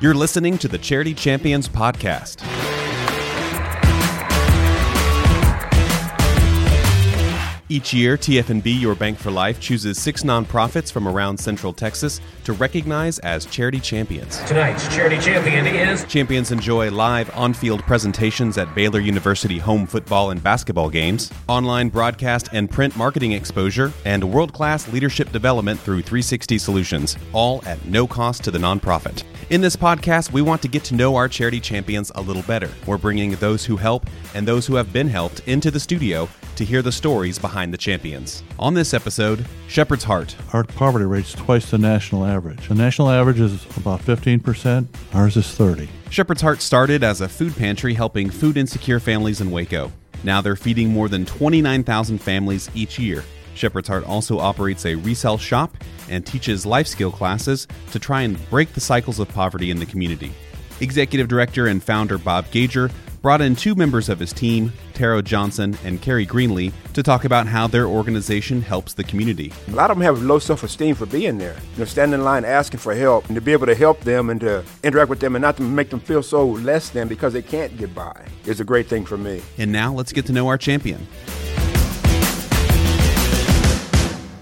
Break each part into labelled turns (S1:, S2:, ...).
S1: You're listening to the Charity Champions Podcast. Each year, TFNB Your Bank for Life chooses six nonprofits from around Central Texas to recognize as charity champions.
S2: Tonight's charity champion is
S1: Champions enjoy live on field presentations at Baylor University home football and basketball games, online broadcast and print marketing exposure, and world class leadership development through 360 Solutions, all at no cost to the nonprofit. In this podcast, we want to get to know our charity champions a little better. We're bringing those who help and those who have been helped into the studio to hear the stories behind the champions. On this episode, Shepherd's Heart.
S3: Our poverty rate's twice the national average. The national average is about 15%, ours is 30.
S1: Shepherd's Heart started as a food pantry helping food insecure families in Waco. Now they're feeding more than 29,000 families each year. Shepherd's Heart also operates a resale shop and teaches life skill classes to try and break the cycles of poverty in the community. Executive Director and founder Bob Gager brought in two members of his team, Taro Johnson and Carrie Greenlee, to talk about how their organization helps the community.
S4: A lot of them have low self-esteem for being there. You know, standing in line asking for help and to be able to help them and to interact with them and not to make them feel so less than because they can't get by is a great thing for me.
S1: And now let's get to know our champion.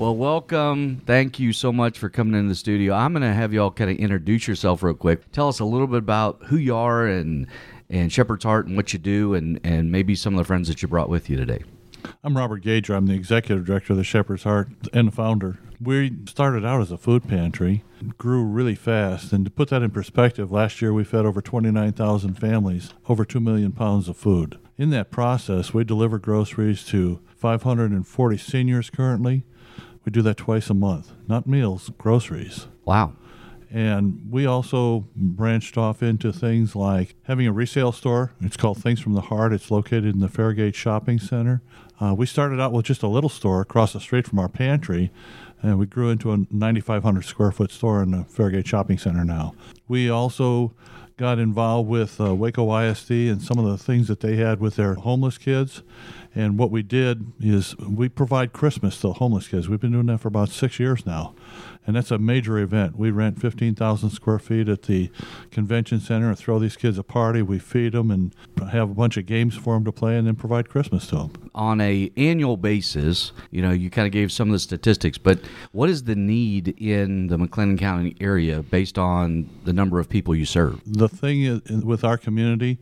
S5: Well, welcome. Thank you so much for coming into the studio. I'm going to have you all kind of introduce yourself real quick. Tell us a little bit about who you are and and Shepherd's Heart and what you do, and and maybe some of the friends that you brought with you today.
S3: I'm Robert Gager. I'm the executive director of the Shepherd's Heart and founder. We started out as a food pantry, grew really fast. And to put that in perspective, last year we fed over 29,000 families, over 2 million pounds of food. In that process, we deliver groceries to 540 seniors currently. We do that twice a month, not meals, groceries.
S5: Wow.
S3: And we also branched off into things like having a resale store. It's called Things from the Heart. It's located in the Fairgate Shopping Center. Uh, we started out with just a little store across the street from our pantry, and we grew into a 9,500 square foot store in the Fairgate Shopping Center now. We also got involved with uh, Waco ISD and some of the things that they had with their homeless kids. And what we did is we provide Christmas to homeless kids. We've been doing that for about six years now. And that's a major event. We rent 15,000 square feet at the convention center and throw these kids a party. We feed them and have a bunch of games for them to play and then provide Christmas to them.
S5: On a annual basis, you know, you kind of gave some of the statistics, but what is the need in the McLennan County area based on the number of people you serve?
S3: The thing is, with our community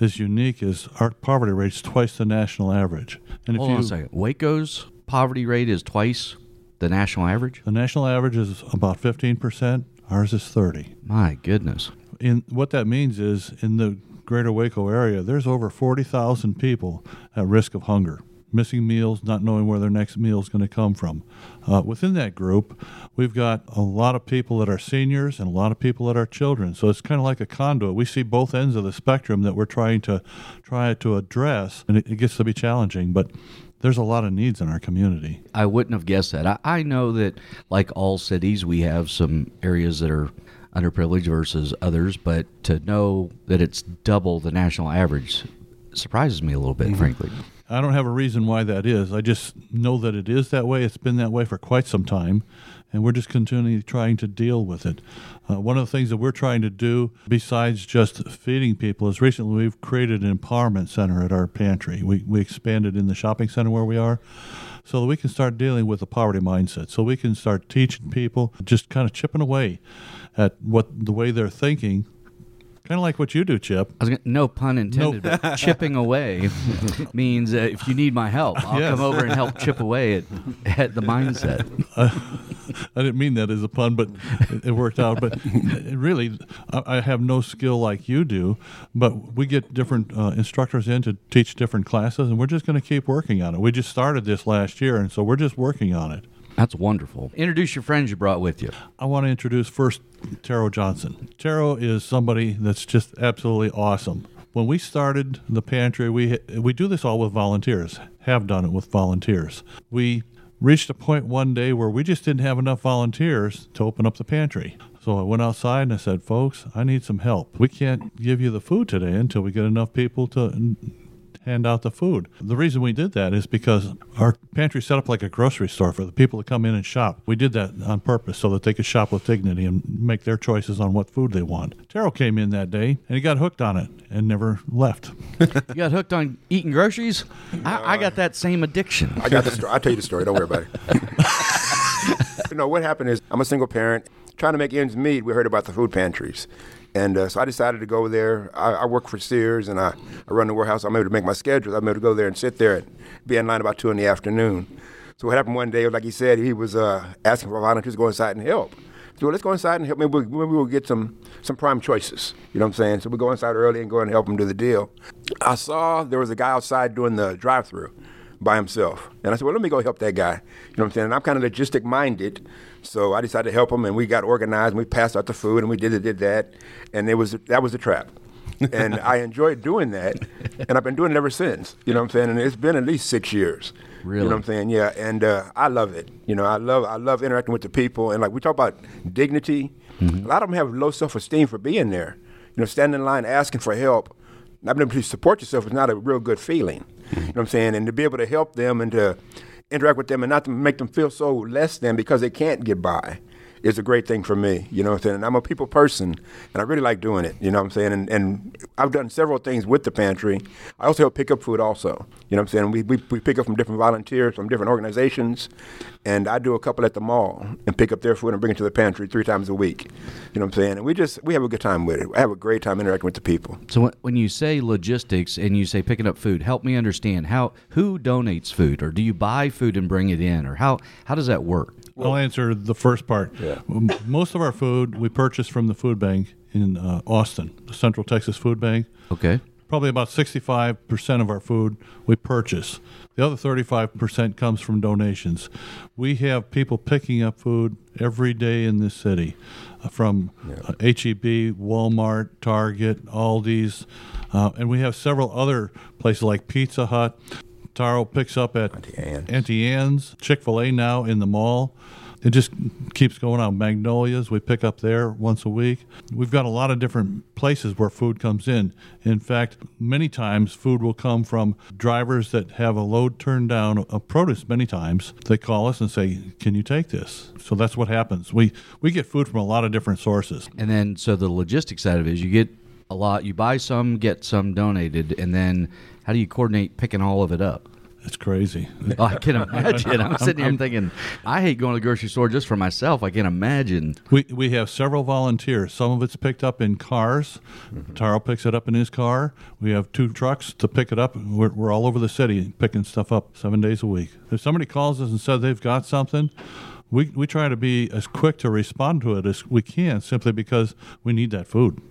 S3: is unique is our poverty rate is twice the national average.
S5: And if Hold you, on a second. Waco's poverty rate is twice the national average?
S3: The national average is about 15%. Ours is 30.
S5: My goodness.
S3: In what that means is in the greater Waco area, there's over 40,000 people at risk of hunger, missing meals, not knowing where their next meal is going to come from. Uh, within that group, we've got a lot of people that are seniors and a lot of people that are children. So it's kind of like a conduit. We see both ends of the spectrum that we're trying to try to address, and it, it gets to be challenging. But there's a lot of needs in our community.
S5: I wouldn't have guessed that. I, I know that, like all cities, we have some areas that are underprivileged versus others, but to know that it's double the national average surprises me a little bit, mm-hmm. frankly.
S3: I don't have a reason why that is. I just know that it is that way. It's been that way for quite some time, and we're just continually trying to deal with it. Uh, one of the things that we're trying to do, besides just feeding people, is recently we've created an empowerment center at our pantry. We, we expanded in the shopping center where we are so that we can start dealing with the poverty mindset. So we can start teaching people, just kind of chipping away at what the way they're thinking Kind of like what you do, Chip.
S5: I was gonna, no pun intended, no. but chipping away means uh, if you need my help, I'll yes. come over and help chip away at, at the mindset. Uh,
S3: I didn't mean that as a pun, but it, it worked out. But really, I, I, have no skill like you do, but we get different uh, instructors in to teach different classes, and we're just going to keep working on it. We just started this last year, and so we're just working on it.
S5: That's wonderful. Introduce your friends you brought with you.
S3: I want to introduce first Taro Johnson. Taro is somebody that's just absolutely awesome. When we started the pantry, we we do this all with volunteers. Have done it with volunteers. We reached a point one day where we just didn't have enough volunteers to open up the pantry. So I went outside and I said, "Folks, I need some help. We can't give you the food today until we get enough people to hand out the food. The reason we did that is because our pantry set up like a grocery store for the people to come in and shop. We did that on purpose so that they could shop with dignity and make their choices on what food they want. Terrell came in that day and he got hooked on it and never left.
S5: You got hooked on eating groceries? I, I got that same addiction.
S4: I got the story. I'll tell you the story. Don't worry about it. you know, what happened is I'm a single parent trying to make ends meet. We heard about the food pantries. And uh, so I decided to go there. I, I work for Sears and I, I run the warehouse. I'm able to make my schedule. I'm able to go there and sit there and be in line about 2 in the afternoon. So what happened one day, like he said, he was uh, asking for volunteers to go inside and help. So let's go inside and help. Maybe we'll, maybe we'll get some, some prime choices. You know what I'm saying? So we go inside early and go and help him do the deal. I saw there was a guy outside doing the drive-through by himself. And I said, well, let me go help that guy. You know what I'm saying? And I'm kind of logistic minded. So I decided to help them, and we got organized and we passed out the food and we did it, did that. And it was, that was a trap. and I enjoyed doing that. And I've been doing it ever since. You know what I'm saying? And it's been at least six years.
S5: Really?
S4: You know what I'm saying? Yeah. And uh, I love it. You know, I love, I love interacting with the people. And like we talk about dignity, a lot of them have low self-esteem for being there. You know, standing in line asking for help not being able to support yourself is not a real good feeling. You know what I'm saying? And to be able to help them and to interact with them and not to make them feel so less than because they can't get by is a great thing for me. You know what I'm saying? And I'm a people person, and I really like doing it. You know what I'm saying? And, and I've done several things with the pantry. I also help pick up food also. You know what I'm saying? We, we, we pick up from different volunteers from different organizations, and I do a couple at the mall and pick up their food and bring it to the pantry three times a week. You know what I'm saying? And we just, we have a good time with it. I have a great time interacting with the people.
S5: So when- you say logistics and you say picking up food, help me understand how who donates food, or do you buy food and bring it in, or how how does that work?
S3: I'll answer the first part. M- Most of our food we purchase from the food bank in uh, Austin, the Central Texas Food Bank.
S5: Okay.
S3: Probably about 65% of our food we purchase. The other 35% comes from donations. We have people picking up food every day in this city uh, from uh, HEB, Walmart, Target, Aldi's, uh, and we have several other places like Pizza Hut. Taro picks up at
S4: Auntie Anne's.
S3: Auntie Anne's, Chick fil A now in the mall. It just keeps going on. Magnolias, we pick up there once a week. We've got a lot of different places where food comes in. In fact, many times food will come from drivers that have a load turned down of produce many times. They call us and say, Can you take this? So that's what happens. We we get food from a lot of different sources.
S5: And then so the logistics side of it is you get a lot, you buy some, get some donated, and then how do you coordinate picking all of it up?
S3: That's crazy.
S5: I can imagine. I'm sitting here thinking, I hate going to the grocery store just for myself. I can imagine.
S3: We we have several volunteers. Some of it's picked up in cars. Mm-hmm. Taro picks it up in his car. We have two trucks to pick it up. We're, we're all over the city picking stuff up seven days a week. If somebody calls us and says they've got something, we we try to be as quick to respond to it as we can, simply because we need that food.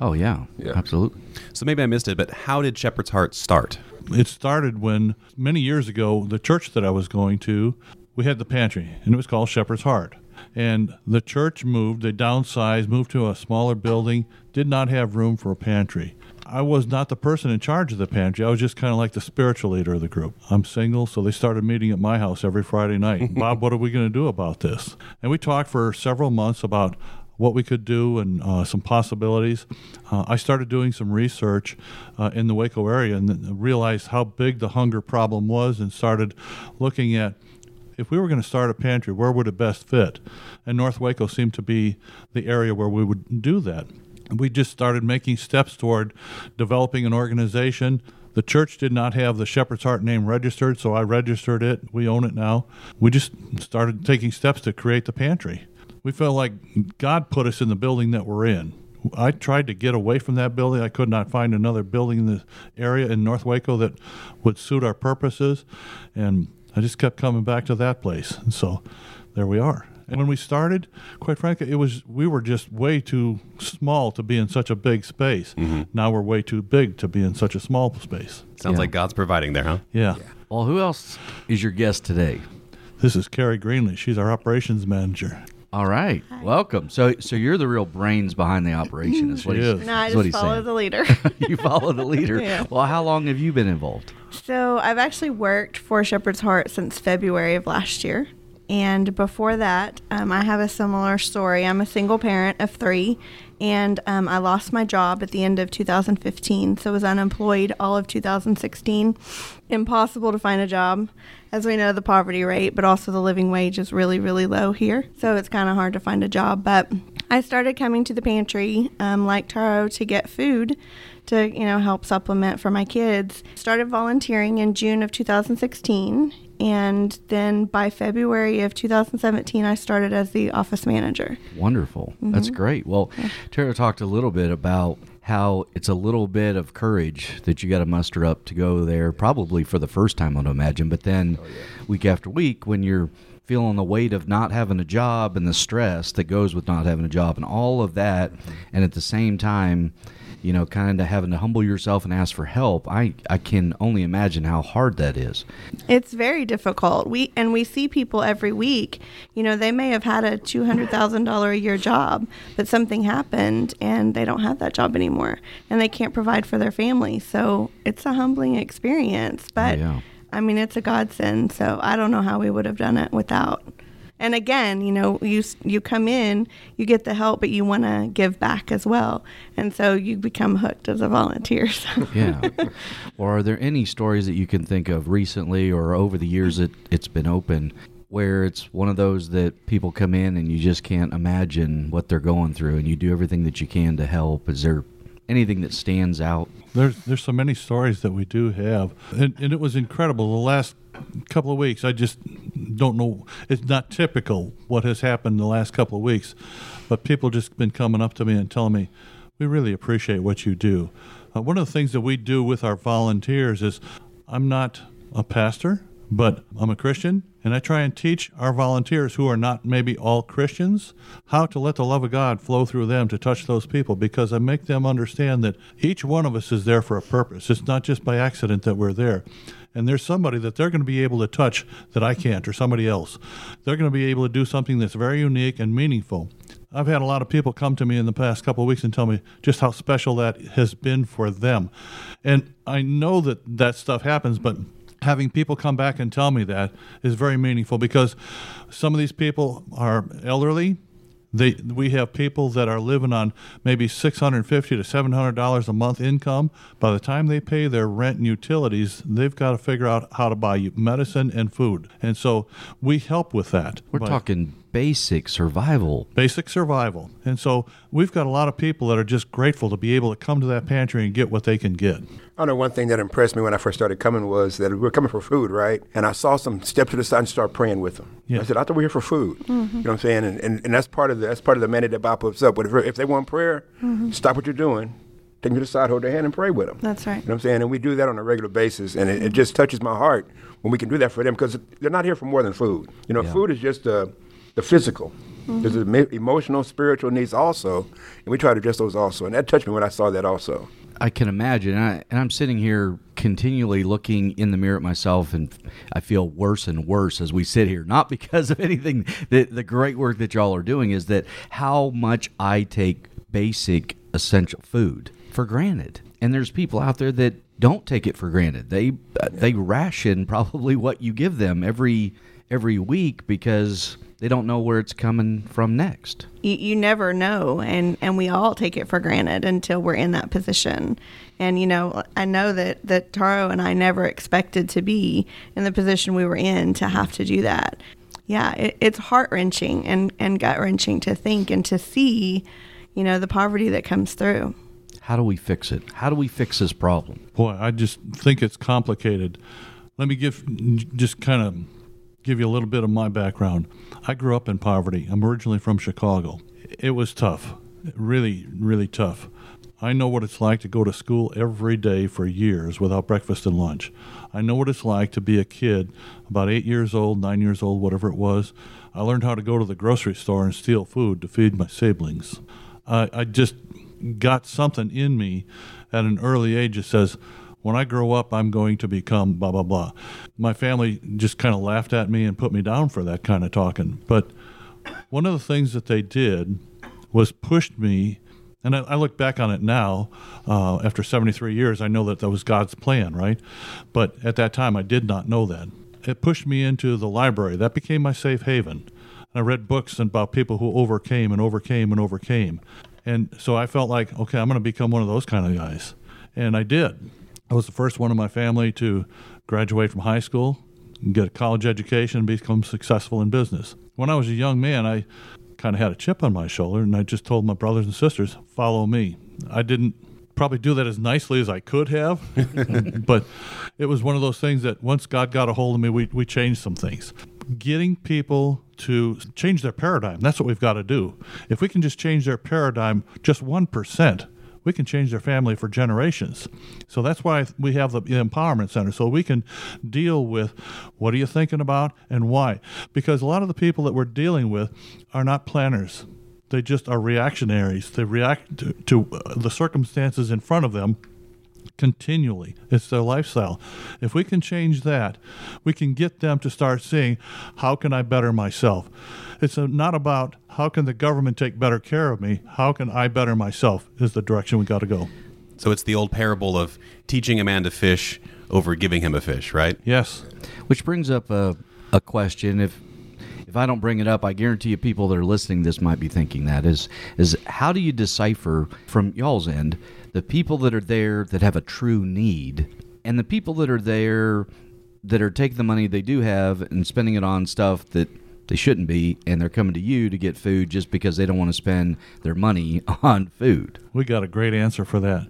S5: Oh yeah,
S4: Yeah.
S5: absolutely.
S1: So maybe I missed it, but how did Shepherd's Heart start?
S3: It started when many years ago, the church that I was going to, we had the pantry, and it was called Shepherd's Heart. And the church moved, they downsized, moved to a smaller building, did not have room for a pantry. I was not the person in charge of the pantry. I was just kind of like the spiritual leader of the group. I'm single, so they started meeting at my house every Friday night. Bob, what are we going to do about this? And we talked for several months about what we could do and uh, some possibilities. Uh, I started doing some research uh, in the Waco area and realized how big the hunger problem was and started looking at if we were going to start a pantry, where would it best fit? And North Waco seemed to be the area where we would do that. We just started making steps toward developing an organization. The church did not have the Shepherd's Heart name registered, so I registered it. We own it now. We just started taking steps to create the pantry. We felt like God put us in the building that we're in. I tried to get away from that building. I could not find another building in the area in North Waco that would suit our purposes. And I just kept coming back to that place. And so there we are. And when we started, quite frankly, it was we were just way too small to be in such a big space. Mm-hmm. Now we're way too big to be in such a small space.
S1: Sounds
S5: Yeah.
S1: like God's providing there, huh?
S3: Yeah.
S5: Well, who else is your guest today?
S3: This is Carrie Greenlee. She's our operations manager.
S5: All right, welcome. So, so you're the real brains behind the operation, is what,
S3: She
S5: he's,
S3: is.
S6: No, I just follow
S5: saying.
S6: the leader.
S5: you follow the leader.
S6: Yeah.
S5: Well, how long have you been involved?
S6: so I've actually worked for Shepherd's Heart since February of last year. And before that, um, I have a similar story. I'm a single parent of three, and um, I lost my job at the end of 2015. So I was unemployed all of 2016. Impossible to find a job. As we know, the poverty rate, but also the living wage is really, really low here. So it's kind of hard to find a job. But I started coming to the pantry, um, like Taro, to get food to you know help supplement for my kids. Started volunteering in June of 2016 and then by February of 2017 I started as the office manager.
S5: Wonderful. That's great. Well, Tara talked a little bit about how it's a little bit of courage that you got to muster up to go there probably for the first time I'd imagine, but then oh, week after week when you're feeling the weight of not having a job and the stress that goes with not having a job and all of that mm-hmm. and at the same time you know, kind of having to humble yourself and ask for help. I, I can only imagine how hard that is.
S6: It's very difficult. We and we see people every week. You know, they may have had a two hundred thousand dollar a year job, but something happened and they don't have that job anymore, and they can't provide for their family. So it's a humbling experience. But
S5: yeah.
S6: I mean, it's a godsend. So I don't know how we would have done it without. And again, you know, you you come in, you get the help, but you want to give back as well, and so you become hooked as a volunteer. So.
S5: Yeah. or are there any stories that you can think of recently or over the years that it's been open where it's one of those that people come in and you just can't imagine what they're going through and you do everything that you can to help? Is there anything that stands out?
S3: There's there's so many stories that we do have, and, and it was incredible. The last couple of weeks, I just don't know. It's not typical what has happened the last couple of weeks, but people just been coming up to me and telling me, "We really appreciate what you do." Uh, one of the things that we do with our volunteers is, I'm not a pastor, but I'm a Christian, and I try and teach our volunteers who are not maybe all Christians how to let the love of God flow through them to touch those people because I make them understand that each one of us is there for a purpose. It's not just by accident that we're there. And there's somebody that they're going to be able to touch that I can't, or somebody else. They're going to be able to do something that's very unique and meaningful. I've had a lot of people come to me in the past couple of weeks and tell me just how special that has been for them. And I know that that stuff happens, but having people come back and tell me that is very meaningful because some of these people are elderly. They, we have people that are living on maybe six hundred fifty to seven hundred dollars a month income. By the time they pay their rent and utilities, they've got to figure out how to buy medicine and food, and so we help with that.
S5: We're
S3: But-
S5: talking basic survival.
S3: basic survival. And so we've got a lot of people that are just grateful to be able to come to that pantry and get what they can get.
S4: I know one thing that impressed me when I first started coming was that we were coming for food, right? And I saw some step to the side and start praying with them.
S3: Yeah.
S4: I said, I thought we were here for food. Mm-hmm. You know what I'm saying? And, and, and that's part of the that's part of the mandate that Bob puts up. But if, if they want prayer, mm-hmm. stop what you're doing, take them to the side, hold their hand, and pray with them.
S6: That's right.
S4: You know what I'm saying? And we do that on a regular basis, and it, it just touches my heart when we can do that for them because they're not here for more than food. You know,
S5: Yeah.
S4: food is just the the physical. There's emo- emotional, spiritual needs also, and we try to address those also. And that touched me when I saw that also.
S5: I can imagine. And, I, and I'm sitting here continually looking in the mirror at myself, and I feel worse and worse as we sit here. Not because of anything, the, the great work that y'all are doing is that how much I take basic, essential food for granted. And there's people out there that don't take it for granted. They they ration probably what you give them every every week because they don't know where it's coming from next.
S6: you, you never know and and we all take it for granted until we're in that position and you know i know that that taro and i never expected to be in the position we were in to have to do that yeah it, it's heart-wrenching and and gut-wrenching to think and to see you know the poverty that comes through
S5: How do we fix it? How do we fix this problem?
S3: Boy, I just think it's complicated. Let me give just kind of give you a little bit of my background. I grew up in poverty. I'm originally from Chicago. It was tough. Really, really tough. I know what it's like to go to school every day for years without breakfast and lunch. I know what it's like to be a kid, about eight years old, nine years old, whatever it was. I learned how to go to the grocery store and steal food to feed my siblings. I, I just got something in me at an early age that says, when I grow up, I'm going to become blah, blah, blah. My family just kind of laughed at me and put me down for that kind of talking. But one of the things that they did was pushed me, and I, I look back on it now, uh, after 73 years, I know that that was God's plan, right? But at that time, I did not know that. it pushed me into the library. That became my safe haven. I read books about people who overcame and overcame and overcame. And so I felt like, okay, I'm going to become one of those kind of guys. And I did. I was the first one in my family to graduate from high school, get a college education, and become successful in business. When I was a young man, I kind of had a chip on my shoulder, and I just told my brothers and sisters, follow me. I didn't probably do that as nicely as I could have, but it was one of those things that once God got a hold of me, we, we changed some things. Getting people to change their paradigm, that's what we've got to do. If we can just change their paradigm just 1%, we can change their family for generations. So that's why we have the empowerment center, so we can deal with what are you thinking about and why. Because a lot of the people that we're dealing with are not planners. They just are reactionaries. They react to, to uh, the circumstances in front of them continually. It's their lifestyle. If we can change that, we can get them to start seeing how can I better myself. It's not about how can the government take better care of me. How can I better myself is the direction we got to go.
S1: So it's the old parable of teaching a man to fish over giving him a fish, right?
S3: Yes.
S5: Which brings up a, a question. If if I don't bring it up, I guarantee you people that are listening this might be thinking that is is how do you decipher from y'all's end the people that are there that have a true need and the people that are there that are taking the money they do have and spending it on stuff that they shouldn't be and they're coming to you to get food just because they don't want to spend their money on food.
S3: We got a great answer for that.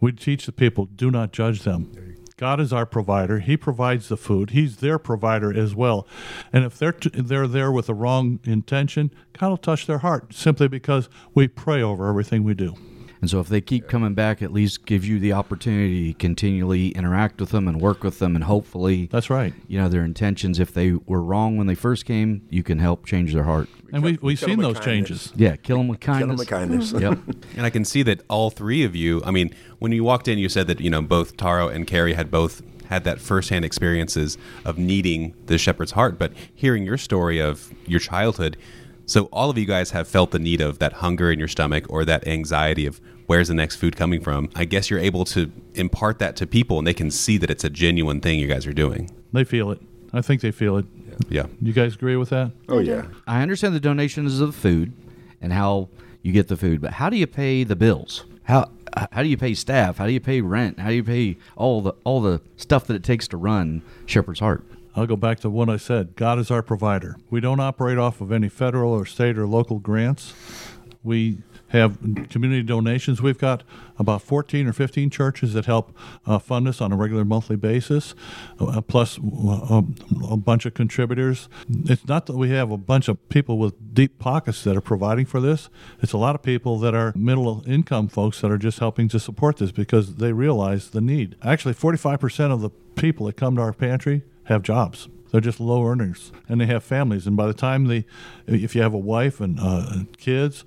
S3: We teach the people do not judge them. God is our provider. He provides the food. He's their provider as well. And if they're t- they're there with the wrong intention, God will touch their heart simply because we pray over everything we do.
S5: And so if they keep coming back, at least give you the opportunity to continually interact with them and work with them and hopefully
S3: That's right.
S5: you know their intentions if they were wrong when they first came, you can help change their heart.
S3: And we, we've
S4: Kill
S3: seen
S4: 'em with
S3: those
S4: kindness.
S3: changes.
S5: Yeah, kill them with kindness.
S4: Kill
S5: kindness.
S4: them with kindness.
S5: Yep.
S1: And I can see that all three of you, I mean, when you walked in, you said that, you know, both Taro and Carrie had both had that firsthand experiences of needing the shepherd's heart. But hearing your story of your childhood, so all of you guys have felt the need of that hunger in your stomach or that anxiety of where's the next food coming from. I guess you're able to impart that to people and they can see that it's a genuine thing you guys are doing.
S3: They feel it. I think they feel it.
S1: Yeah.
S3: You guys agree with that?
S4: Oh yeah.
S5: I understand the donations of the food and how you get the food, but how do you pay the bills? How how do you pay staff? How do you pay rent? How do you pay all the all the stuff that it takes to run Shepherd's Heart?
S3: I'll go back to what I said. God is our provider. We don't operate off of any federal or state or local grants. We have community donations. We've got about 14 or 15 churches that help uh, fund us on a regular monthly basis, uh, plus uh, a bunch of contributors. It's not that we have a bunch of people with deep pockets that are providing for this. It's a lot of people that are middle income folks that are just helping to support this because they realize the need. Actually, 45% of the people that come to our pantry have jobs. They're just low earners, and they have families. And by the time they, if you have a wife and uh, kids,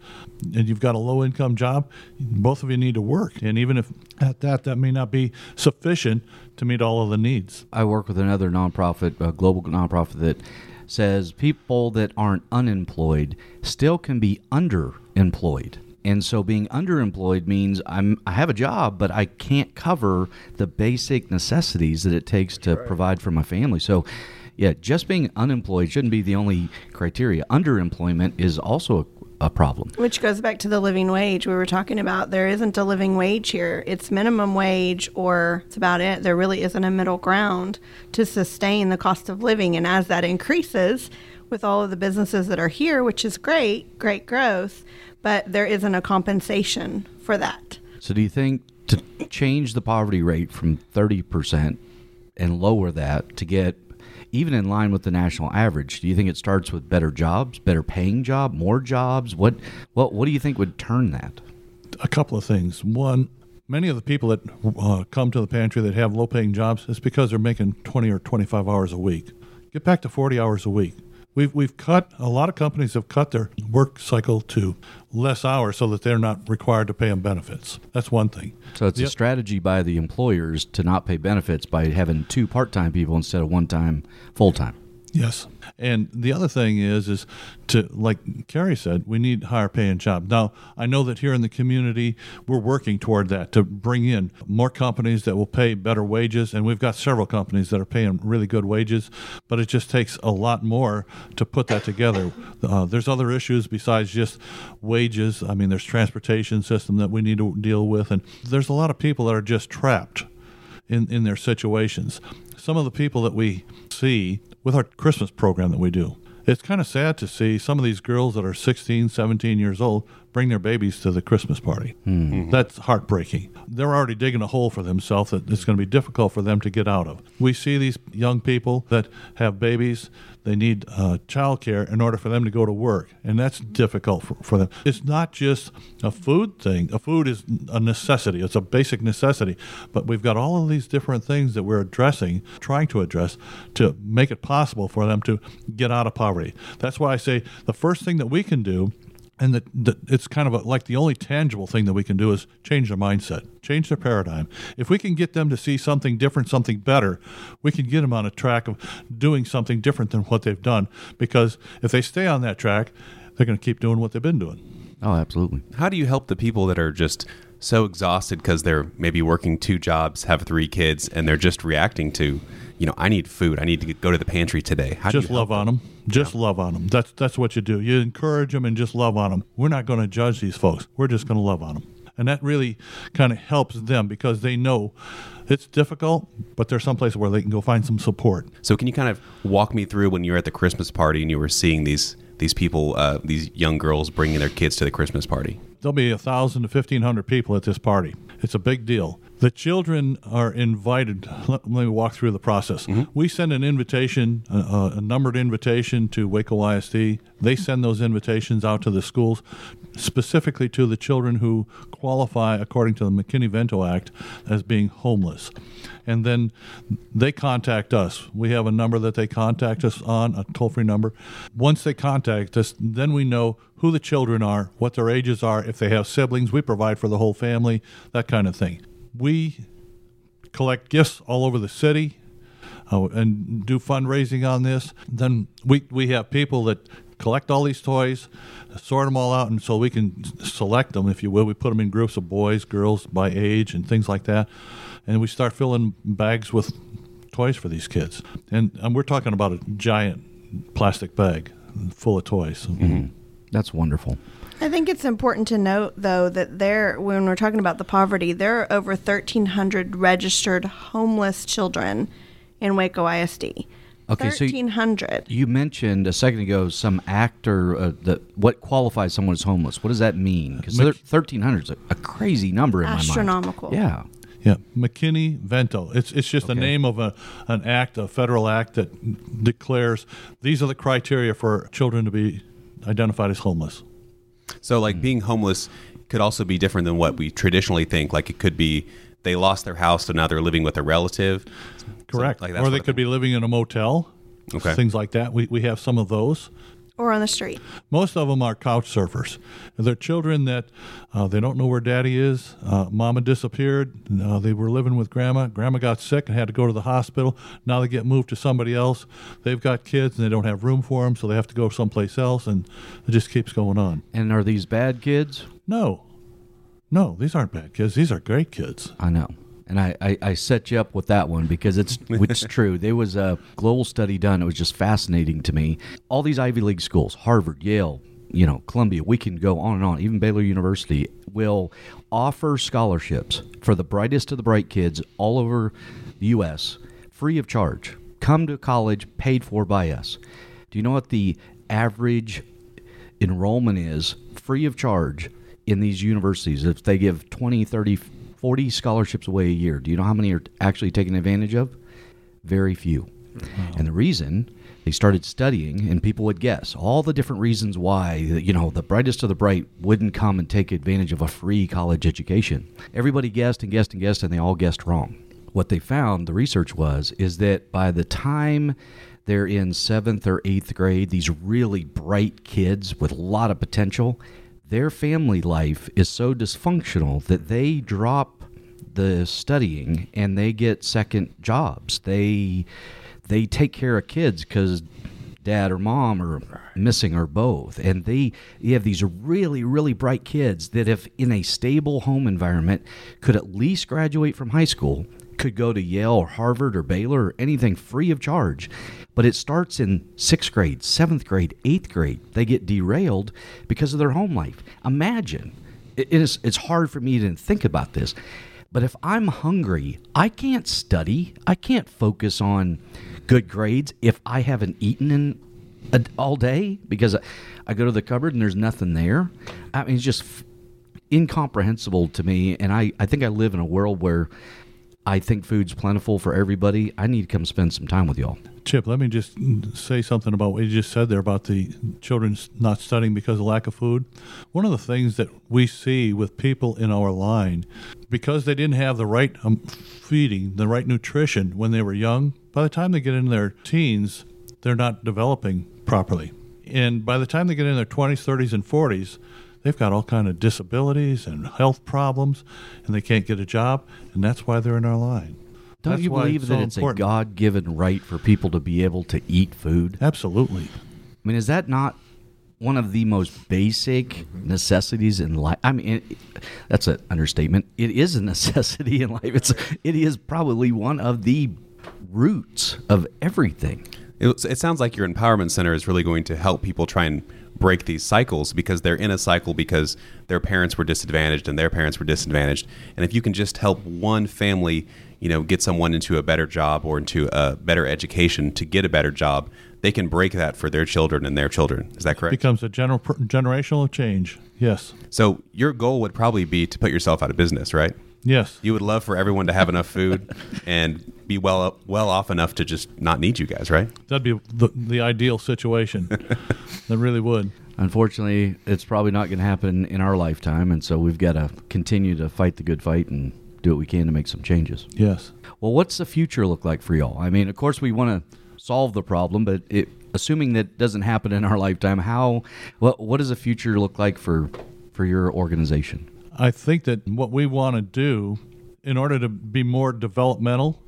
S3: and you've got a low income job, both of you need to work. And even if at that that may not be sufficient to meet all of the needs.
S5: I work with another nonprofit, a global nonprofit that says people that aren't unemployed still can be underemployed. And so being underemployed means I'm I have a job, but I can't cover the basic necessities that it takes to provide for my family. So yeah, just being unemployed shouldn't be the only criteria. Underemployment is also a, a problem.
S6: Which goes back to the living wage we were talking about. There isn't a living wage here. It's minimum wage or it's about it. There really isn't a middle ground to sustain the cost of living. And as that increases with all of the businesses that are here, which is great, great growth, but there isn't a compensation for that.
S5: So do you think to change the poverty rate from 30% and lower that to get even in line with the national average, do you think it starts with better jobs, better paying job, more jobs? What what what do you think would turn that?
S3: A couple of things. One, many of the people that uh, come to the pantry that have low paying jobs, it's because they're making 20 or 25 hours a week. Get back to 40 hours a week. We've, we've cut, a lot of companies have cut their work cycle to less hours so that they're not required to pay them benefits. That's one thing.
S5: So it's a strategy by the employers to not pay benefits by having two part-time people instead of one time full-time.
S3: Yes. And the other thing is, is to, like Carrie said, we need higher paying jobs. Now, I know that here in the community, we're working toward that to bring in more companies that will pay better wages. And we've got several companies that are paying really good wages, but it just takes a lot more to put that together. Uh, there's other issues besides just wages. I mean, there's transportation system that we need to deal with. And there's a lot of people that are just trapped in, in their situations. Some of the people that we see with our Christmas program that we do, it's kind of sad to see some of these girls that are 16, 17 years old bring their babies to the Christmas party. Hmm. That's heartbreaking. They're already digging a hole for themselves that it's going to be difficult for them to get out of. We see these young people that have babies, they need uh, child care in order for them to go to work, and that's difficult for, for them. It's not just a food thing. A food is a necessity, it's a basic necessity, but we've got all of these different things that we're addressing, trying to address to make it possible for them to get out of poverty. That's why I say the first thing that we can do and that that it's kind of a, like the only tangible thing that we can do is change their mindset, change their paradigm. If we can get them to see something different, something better, we can get them on a track of doing something different than what they've done. Because if they stay on that track, they're going to keep doing what they've been doing.
S5: Oh, absolutely.
S1: How do you help the people that are just so exhausted because they're maybe working two jobs, have three kids, and they're just reacting to, you know, I need food. I need to go to the pantry today. How
S3: just
S1: do you
S3: love on them. Just love on them. That's that's what you do. You encourage them and just love on them. We're not going to judge these folks. We're just going to love on them, and that really kind of helps them because they know it's difficult, but there's some place where they can go find some support.
S1: So can you kind of walk me through when you were at the Christmas party and you were seeing these these people, uh, these young girls bringing their kids to the Christmas party?
S3: There'll be a thousand to fifteen hundred people at this party. It's a big deal. The children are invited. Let, let me walk through the process. Mm-hmm. We send an invitation, a, a numbered invitation to Waco ISD. They send those invitations out to the schools, specifically to the children who qualify according to the McKinney-Vento Act as being homeless. And then they contact us. We have a number that they contact us on, a toll-free number. Once they contact us, then we know who the children are, what their ages are, if they have siblings, we provide for the whole family, that kind of thing. We collect gifts all over the city uh, and do fundraising on this. Then we, we have people that collect all these toys, sort them all out, and so we can select them, if you will. We put them in groups of boys, girls by age, and things like that. And we start filling bags with toys for these kids. And, and we're talking about a giant plastic bag full of toys. Mm-hmm.
S5: That's wonderful.
S6: I think it's important to note, though, that there, when we're talking about the poverty, there are over 1,300 registered homeless children in Waco ISD.
S5: Okay, so y-
S6: 1,300.
S5: You mentioned a second ago some actor uh, that what qualifies someone as homeless. What does that mean? Because
S3: Mc-
S5: thirteen hundred is a, a crazy number in my mind.
S6: Astronomical.
S5: Yeah.
S3: Yeah, McKinney Vento. It's it's just the name of a an act, a federal act that declares these are the criteria for children to be identified as homeless.
S1: So like being homeless could also be different than what we traditionally think. Like it could be they lost their house, so now they're living with a relative.
S3: Correct.
S1: like that
S3: or
S1: sort
S3: they
S1: of
S3: could be living in a motel.
S1: Okay.
S3: Things like that. We we have some of those.
S6: Or on the street.
S3: Most of them are couch surfers. They're children that uh, they don't know where daddy is. Uh, mama disappeared. Uh, they were living with grandma. Grandma got sick and had to go to the hospital. Now they get moved to somebody else. They've got kids and they don't have room for them, so they have to go someplace else, and it just keeps going on.
S5: And are these bad kids?
S3: No, no, these aren't bad kids. These are great kids.
S5: I know. And I, I, I set you up with that one because it's it's true. There was a global study done. It was just fascinating to me. All these Ivy League schools, Harvard, Yale, you know, Columbia, we can go on and on. Even Baylor University will offer scholarships for the brightest of the bright kids all over the U.S. free of charge. Come to college paid for by us. Do you know what the average enrollment is free of charge in these universities if they give 20 30 40 scholarships away a year. Do you know how many are actually taken advantage of? Very few. And the reason they started studying and people would guess all the different reasons why you know the brightest of the bright wouldn't come and take advantage of a free college education. Everybody guessed and guessed and guessed and they all guessed wrong. What they found the research was is that by the time they're in seventh or eighth grade, these really bright kids with a lot of potential, their family life is so dysfunctional that they drop the studying and they get second jobs. They they take care of kids because dad or mom are missing or both and they you have these really really bright kids that if in a stable home environment could at least graduate from high school could go to Yale or Harvard or Baylor or anything free of charge. But it starts in sixth grade, seventh grade, eighth grade. They get derailed because of their home life. Imagine. It is, it's hard for me to think about this. But if I'm hungry, I can't study. I can't focus on good grades if I haven't eaten in a, all day because I go to the cupboard and there's nothing there. I mean, it's just incomprehensible to me. And I, I think I live in a world where I think food's plentiful for everybody. I need to come spend some time with y'all.
S3: Chip, let me just say something about what you just said there about the children not studying because of lack of food. One of the things that we see with people in our line, because they didn't have the right um, feeding, the right nutrition when they were young, by the time they get in their teens, they're not developing properly. And by the time they get in their 20s, 30s, and 40s, they've got all kind of disabilities and health problems, and they can't get a job, and that's why they're in our line.
S5: Don't
S3: That's
S5: you believe
S3: it's
S5: that
S3: so
S5: it's
S3: important.
S5: a God given right for people to be able to eat food?
S3: Absolutely.
S5: I mean, is that not one of the most basic necessities in life? I mean, it, that's an understatement. It is a necessity in life. It's it is probably one of the roots of everything.
S1: It, it sounds like your empowerment center is really going to help people try and break these cycles because they're in a cycle because their parents were disadvantaged and their parents were disadvantaged. And if you can just help one family, you know, get someone into a better job or into a better education to get a better job, they can break that for their children and their children. Is that correct?
S3: Becomes a general generational change. Yes.
S1: so your goal would probably be to put yourself out of business, right?
S3: Yes.
S1: You would love for everyone to have enough food and be well well off enough to just not need you guys, right?
S3: That'd be the, the ideal situation. that really would.
S5: Unfortunately, it's probably not going to happen in our lifetime, and so we've got to continue to fight the good fight and do what we can to make some changes.
S3: Yes.
S5: Well, what's the future look like for y'all? I mean, of course, we want to solve the problem, but it, assuming that doesn't happen in our lifetime, how what what does the future look like for for your organization?
S3: I think that what we want to do in order to be more developmental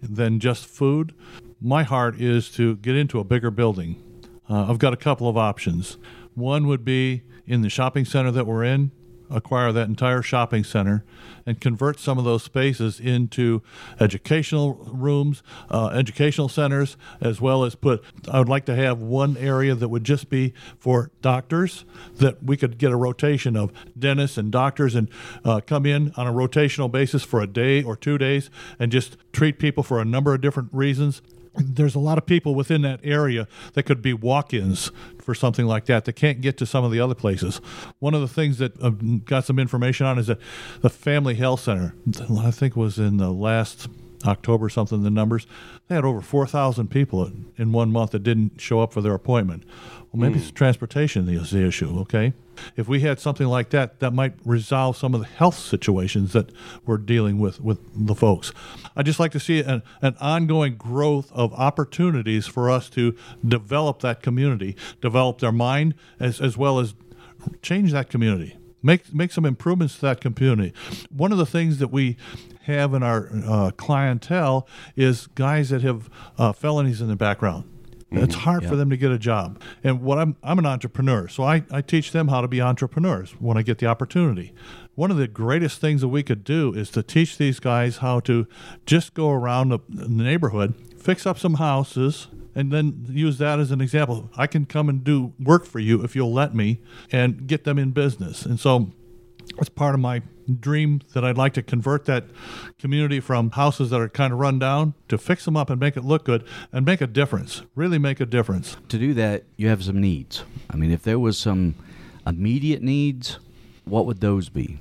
S3: than just food, my heart is to get into a bigger building. Uh, I've got a couple of options. One would be in the shopping center that we're in, acquire that entire shopping center and convert some of those spaces into educational rooms, uh, educational centers, as well as put. I would like to have one area that would just be for doctors, that we could get a rotation of dentists and doctors and uh, come in on a rotational basis for a day or two days and just treat people for a number of different reasons there's a lot of people within that area that could be walk-ins for something like that that can't get to some of the other places. One of the things that I've got some information on is that the Family Health Center, I think was in the last October something the numbers they had over 4,000 people in one month that didn't show up for their appointment. Well, maybe it's hmm. transportation is the issue, okay? If we had something like that, that might resolve some of the health situations that we're dealing with with the folks. I'd just like to see an, an ongoing growth of opportunities for us to develop that community, develop their mind, as, as well as change that community. Make, make some improvements to that community. One of the things that we have in our uh, clientele is guys that have uh, felonies in the background. It's hard for them to get a job. And what I'm I'm an entrepreneur, so I, I teach them how to be entrepreneurs when I get the opportunity. One of the greatest things that we could do is to teach these guys how to just go around the, the neighborhood, fix up some houses, and then use that as an example. I can come and do work for you if you'll let me and get them in business. And so it's part of my dream that I'd like to convert that community from houses that are kind of run down to fix them up and make it look good and make a difference. Really make a difference.
S5: To do that, you have some needs. I mean, if there was some immediate needs, what would those be?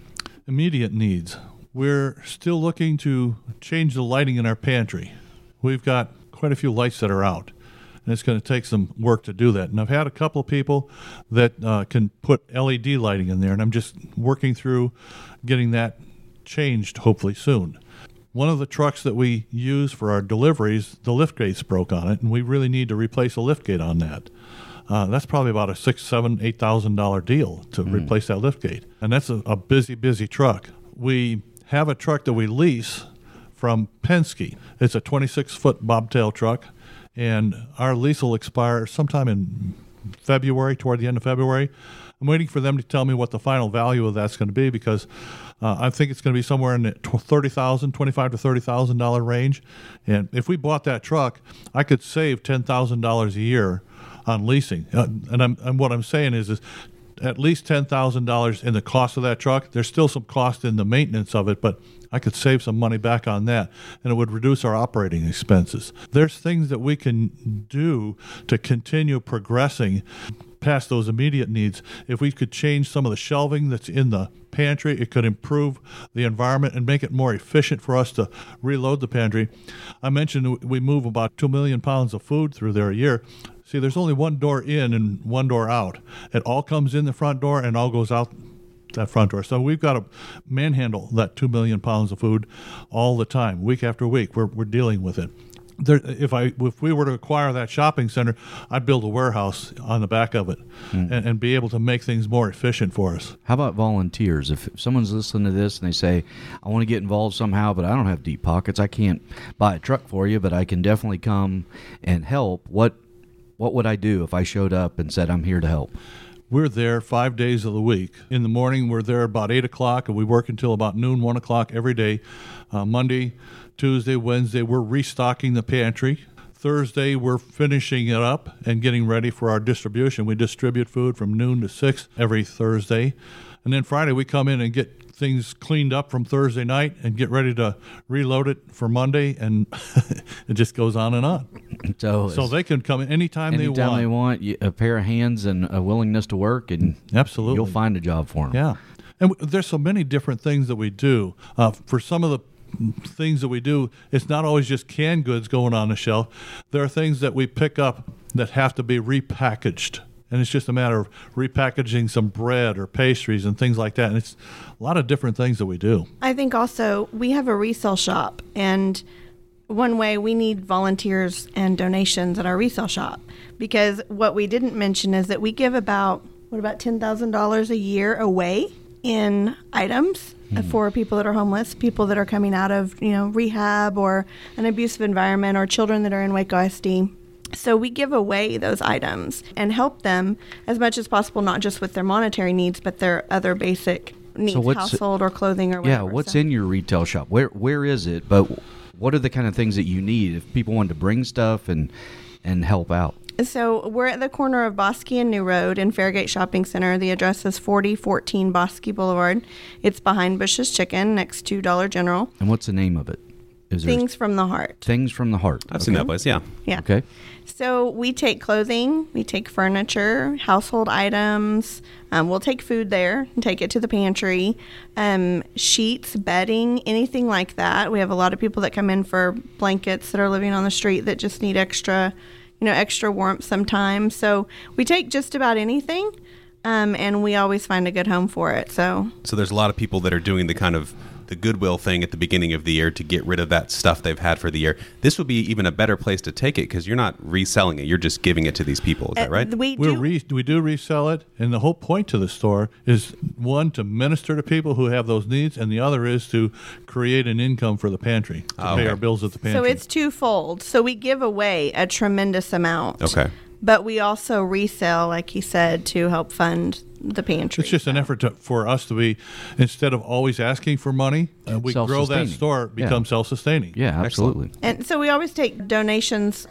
S3: Immediate needs. We're still looking to change the lighting in our pantry. We've got quite a few lights that are out. And it's going to take some work to do that. And I've had a couple of people that uh, can put LED lighting in there, and I'm just working through getting that changed hopefully soon. One of the trucks that we use for our deliveries, the lift gates broke on it, and we really need to replace a lift gate on that. Uh, that's probably about a six, seven, eight thousand dollar deal to replace that lift gate, and that's a, a busy, busy truck. We have a truck that we lease from Penske. It's a 26 foot bobtail truck, and our lease will expire sometime in February, toward the end of February. I'm waiting for them to tell me what the final value of that's going to be because uh, I think it's going to be somewhere in the thirty thousand, twenty-five to thirty thousand dollar range. And if we bought that truck, I could save ten thousand dollars a year on leasing. Uh, and, I'm, and what I'm saying is, is at least ten thousand dollars in the cost of that truck. There's still some cost in the maintenance of it, but I could save some money back on that, and it would reduce our operating expenses. There's things that we can do to continue progressing past those immediate needs. If we could change some of the shelving that's in the pantry, it could improve the environment and make it more efficient for us to reload the pantry. I mentioned we move about 2 million pounds of food through there a year. See, there's only one door in and one door out. It all comes in the front door and all goes out that front door. So we've got to manhandle that 2 million pounds of food all the time, week after week. We're, we're dealing with it there, if I if we were to acquire that shopping center, I'd build a warehouse on the back of it mm. and, and, be able to make things more efficient for us.
S5: How about volunteers? If someone's listening to this and they say, "I want to get involved somehow, but I don't have deep pockets. I can't buy a truck for you, but I can definitely come and help." What what would I do if I showed up and said, "I'm here to help"?
S3: We're there five days of the week. In the morning, we're there about eight o'clock, and we work until about noon, one o'clock every day. Uh, Monday Tuesday, Wednesday, we're restocking the pantry. Thursday, we're finishing it up and getting ready for our distribution. We distribute food from noon to 6 every Thursday. And then Friday, we come in and get things cleaned up from Thursday night and get ready to reload it for Monday. And it just goes on and on. So, so they can come in anytime,
S5: anytime
S3: they
S5: want. Anytime they want, a pair of hands and a willingness to work, and
S3: absolutely,
S5: you'll find a job for them.
S3: Yeah. And there's so many different things that we do. Uh, for some of the things that we do, it's not always just canned goods going on the shelf. There are things that we pick up that have to be repackaged. And it's just a matter of repackaging some bread or pastries and things like that. And it's a lot of different things that we do.
S6: I think also we have a resale shop. And one way we need volunteers and donations at our resale shop. Because what we didn't mention is that we give about, what, about $10,000 a year away in items mm. for people that are homeless, people that are coming out of you know rehab or an abusive environment, or children that are in Waco ISD. So we give away those items and help them as much as possible, not just with their monetary needs, but their other basic needs, so household or clothing or whatever.
S5: Yeah, what's so. in your retail shop? Where where is it? But what are the kind of things that you need if people want to bring stuff and and help out?
S6: So we're at the corner of Bosque and New Road in Fairgate Shopping Center. The address is 4014 Bosque Boulevard. It's behind Bush's Chicken next to Dollar General.
S5: And what's the name of it?
S6: Is Things from the Heart.
S5: Things from the Heart.
S1: I've okay. seen that place, yeah.
S6: Yeah.
S5: Okay.
S6: So we take clothing, we take furniture, household items. Um, we'll take food there and take it to the pantry. Um, sheets, bedding, anything like that. We have a lot of people that come in for blankets that are living on the street that just need extra you know, extra warmth sometimes. So we take just about anything. Um, and we always find a good home for it. So,
S1: so there's a lot of people that are doing the kind of the goodwill thing at the beginning of the year to get rid of that stuff they've had for the year. This would be even a better place to take it because you're not reselling it; you're just giving it to these people. Is that uh, right?
S6: We
S3: do. Re- we do resell it, and the whole point to the store is one to minister to people who have those needs, and the other is to create an income for the pantry to oh, pay okay. our bills at the pantry.
S6: So it's twofold. So we give away a tremendous amount.
S1: Okay.
S6: But we also resell, like you said, to help fund the pantry.
S3: It's just an effort to, for us to be, instead of always asking for money, uh, we grow that store, become yeah. self-sustaining.
S5: Yeah, absolutely.
S6: Excellent. And so we always take donations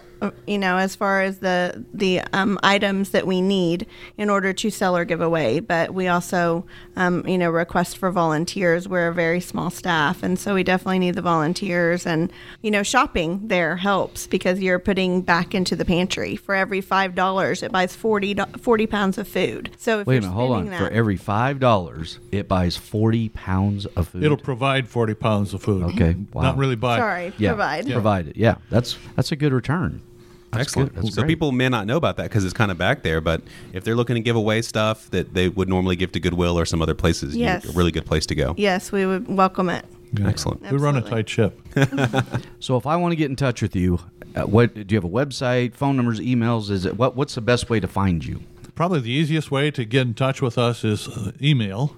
S6: you know, as far as the the um, items that we need in order to sell or give away. But we also, um, you know, request for volunteers. We're a very small staff, and so we definitely need the volunteers. And you know, shopping there helps because you're putting back into the pantry. For every five dollars, it buys 40, 40 pounds of food. So
S5: wait a minute, hold on. That, for every five dollars, it buys forty pounds of food.
S3: It'll provide forty pounds of food.
S5: Okay,
S3: wow. Not really buy.
S6: Sorry,
S5: yeah.
S6: provide.
S5: Yeah. Provide it. Yeah, that's that's a good return.
S1: That's Excellent. Good. That's so great. people may not know about that because it's kind of back there, but if they're looking to give away stuff that they would normally give to Goodwill or some other places, yes. a really good place to go.
S6: Yes, we would welcome it.
S1: Yeah. Excellent.
S3: Absolutely. We run a tight ship.
S5: so if I want to get in touch with you, uh, what do you have a website, phone numbers, emails? Is it what? What's the best way to find you?
S3: Probably the easiest way to get in touch with us is uh, email.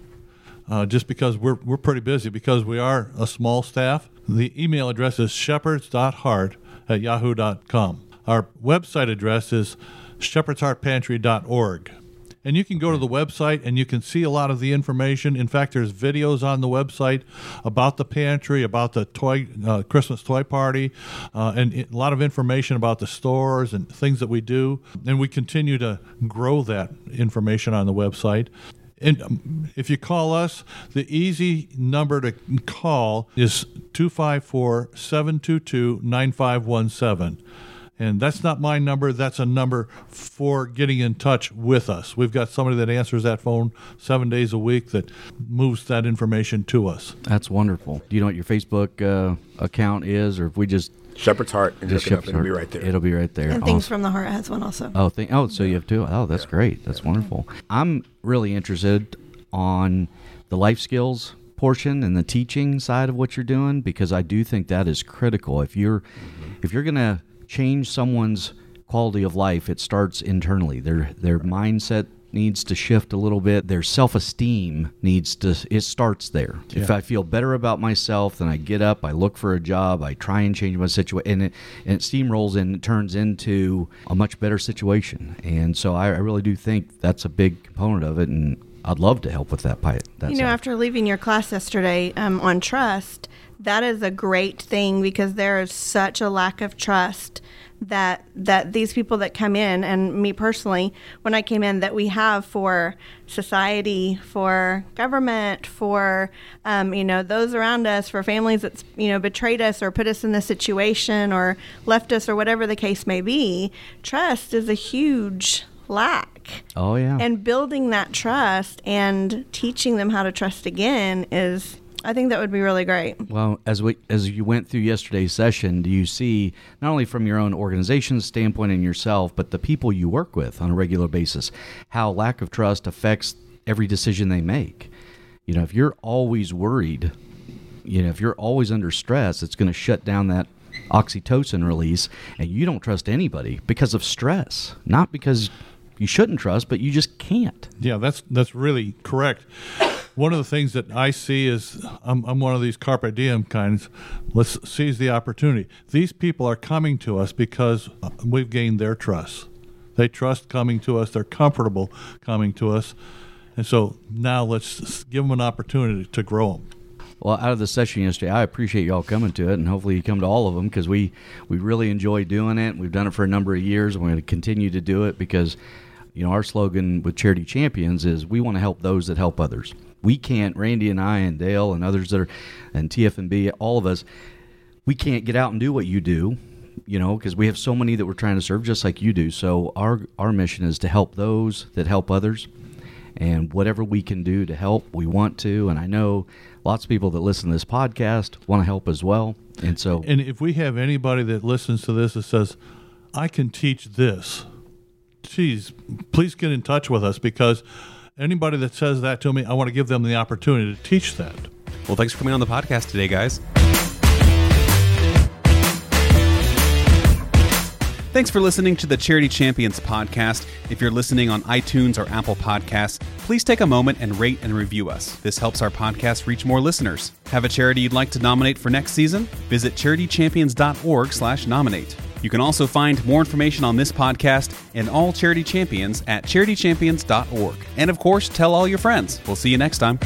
S3: Uh, just because we're, we're pretty busy because we are a small staff. The email address is shepherds.heart at yahoo.com. Our website address is shepherdsheartpantry.org. And you can go to the website and you can see a lot of the information. In fact, there's videos on the website about the pantry, about the toy uh, Christmas toy party, uh, and a lot of information about the stores and things that we do. And we continue to grow that information on the website. And um, if you call us, the easy number to call is 254 722 9517. And that's not my number. That's a number for getting in touch with us. We've got somebody that answers that phone seven days a week that moves that information to us.
S5: That's wonderful. Do you know what your Facebook uh, account is, or if we just
S4: Shepherd's Heart and
S5: just
S4: look up,
S5: Shepherd's
S4: it'll be right there.
S5: It'll be right there.
S6: And Things
S5: Awesome.
S6: from the Heart has one also.
S5: Oh, thank, oh, so you have two. Oh, that's great. That's wonderful. I'm really interested on the life skills portion and the teaching side of what you're doing because I do think that is critical. If you're if you're going to change someone's quality of life, it starts internally. Their their mindset needs to shift a little bit. Their self-esteem needs to it starts there. If I feel better about myself, then I get up, I look for a job, I try and change my situation and it and it steamrolls and it turns into a much better situation. And so I, I really do think that's a big component of it and I'd love to help with that part. That
S6: you know,
S5: side.
S6: after leaving your class yesterday um, on trust, that is a great thing because there is such a lack of trust that that these people that come in and me personally when I came in that we have for society for government for um, you know those around us for families that's you know betrayed us or put us in this situation or left us or whatever the case may be trust is a huge lack
S5: Oh yeah.
S6: and building that trust and teaching them how to trust again is I think that would be really great.
S5: Well, as we as you went through yesterday's session, do you see not only from your own organization's standpoint and yourself, but the people you work with on a regular basis, how lack of trust affects every decision they make? You know, if you're always worried, you know, if you're always under stress, it's going to shut down that oxytocin release, and you don't trust anybody because of stress, not because you shouldn't trust, but you just can't.
S3: Yeah, that's that's really correct. One of the things that I see is I'm, I'm one of these carpe diem kinds. Let's seize the opportunity. These people are coming to us because we've gained their trust. They trust coming to us. They're comfortable coming to us, and so now let's give them an opportunity to grow them.
S5: Well, out of the session yesterday, I appreciate y'all coming to it, and hopefully you come to all of them because we we really enjoy doing it. We've done it for a number of years, and we're going to continue to do it because you know our slogan with Charity Champions is we want to help those that help others. We can't, Randy and I and Dale and others that are, and TFNB, all of us, we can't get out and do what you do you know because we have so many that we're trying to serve just like you do. So our our mission is to help those that help others and whatever we can do to help we want to. And i know lots of people that listen to this podcast want to help as well. And so
S3: And if we have anybody that listens to this that says, I can teach this, geez, please get in touch with us because anybody that says that to me, I want to give them the opportunity to teach that.
S1: Well, thanks for coming on the podcast today, guys. Thanks for listening to the Charity Champions podcast. If you're listening on iTunes or Apple Podcasts, please take a moment and rate and review us. This helps our podcast reach more listeners. Have a charity you'd like to nominate for next season? Visit charitychampions.org/nominate. You can also find more information on this podcast and all Charity Champions at charitychampions.org. And of course, tell all your friends. We'll see you next time.